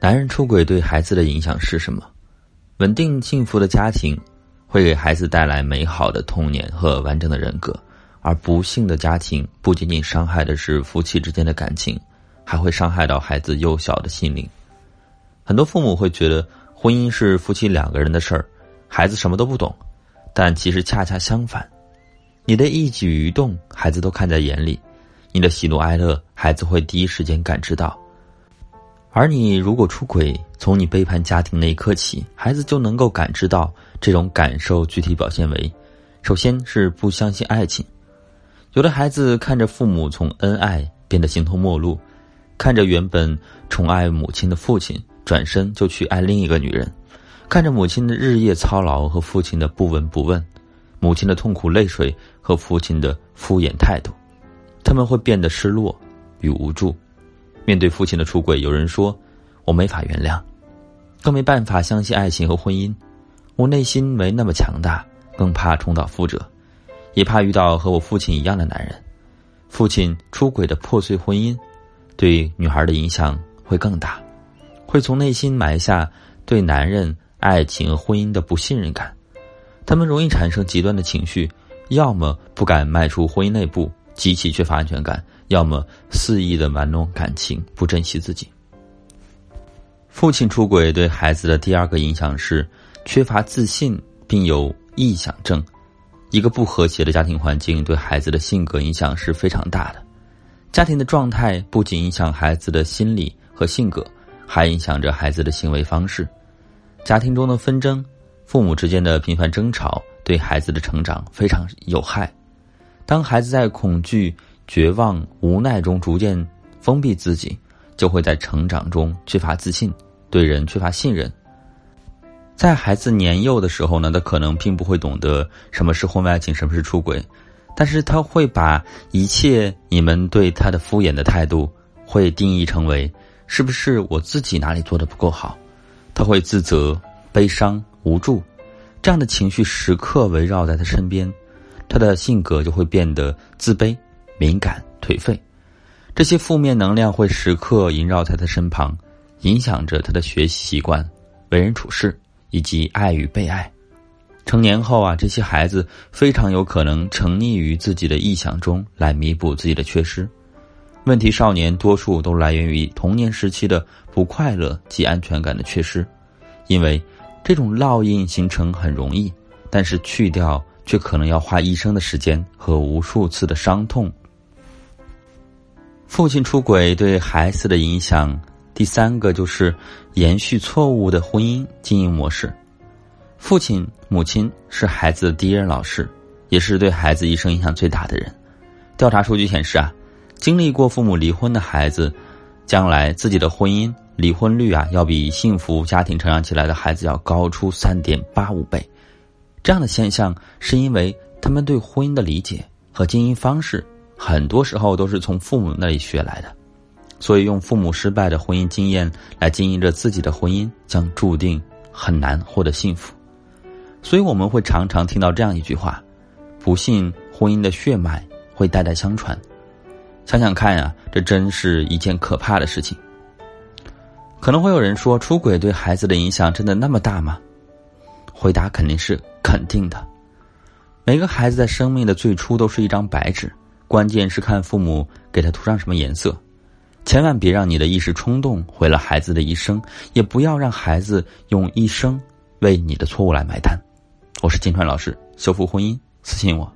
男人出轨对孩子的影响是什么？稳定幸福的家庭会给孩子带来美好的童年和完整的人格，而不幸的家庭不仅仅伤害的是夫妻之间的感情，还会伤害到孩子幼小的心灵。很多父母会觉得婚姻是夫妻两个人的事儿，孩子什么都不懂，但其实恰恰相反，你的一举一动孩子都看在眼里，你的喜怒哀乐孩子会第一时间感知到。而你如果出轨，从你背叛家庭那一刻起，孩子就能够感知到这种感受。具体表现为：首先是不相信爱情，有的孩子看着父母从恩爱变得形同陌路，看着原本宠爱母亲的父亲转身就去爱另一个女人，看着母亲的日夜操劳和父亲的不闻不问，母亲的痛苦泪水和父亲的敷衍态度，他们会变得失落与无助。面对父亲的出轨，有人说：“我没法原谅，更没办法相信爱情和婚姻。我内心没那么强大，更怕重蹈覆辙，也怕遇到和我父亲一样的男人。父亲出轨的破碎婚姻，对女孩的影响会更大，会从内心埋下对男人、爱情和婚姻的不信任感。他们容易产生极端的情绪，要么不敢迈出婚姻那步，极其缺乏安全感。”要么肆意的玩弄感情，不珍惜自己。父亲出轨对孩子的第二个影响是缺乏自信，并有臆想症。一个不和谐的家庭环境对孩子的性格影响是非常大的。家庭的状态不仅影响孩子的心理和性格，还影响着孩子的行为方式。家庭中的纷争，父母之间的频繁争吵，对孩子的成长非常有害。当孩子在恐惧。绝望、无奈中逐渐封闭自己，就会在成长中缺乏自信，对人缺乏信任。在孩子年幼的时候呢，他可能并不会懂得什么是婚外情，什么是出轨，但是他会把一切你们对他的敷衍的态度，会定义成为是不是我自己哪里做的不够好，他会自责、悲伤、无助，这样的情绪时刻围绕在他身边，他的性格就会变得自卑。敏感、颓废，这些负面能量会时刻萦绕在他身旁，影响着他的学习习惯、为人处事以及爱与被爱。成年后啊，这些孩子非常有可能沉溺于自己的臆想中来弥补自己的缺失。问题少年多数都来源于童年时期的不快乐及安全感的缺失，因为这种烙印形成很容易，但是去掉却可能要花一生的时间和无数次的伤痛。父亲出轨对孩子的影响，第三个就是延续错误的婚姻经营模式。父亲、母亲是孩子的第一任老师，也是对孩子一生影响最大的人。调查数据显示啊，经历过父母离婚的孩子，将来自己的婚姻离婚率啊，要比幸福家庭成长起来的孩子要高出三点八五倍。这样的现象是因为他们对婚姻的理解和经营方式。很多时候都是从父母那里学来的，所以用父母失败的婚姻经验来经营着自己的婚姻，将注定很难获得幸福。所以我们会常常听到这样一句话：“不幸婚姻的血脉会代代相传。”想想看呀，这真是一件可怕的事情。可能会有人说，出轨对孩子的影响真的那么大吗？回答肯定是肯定的。每个孩子在生命的最初都是一张白纸。关键是看父母给他涂上什么颜色，千万别让你的一时冲动毁了孩子的一生，也不要让孩子用一生为你的错误来买单。我是金川老师，修复婚姻，私信我。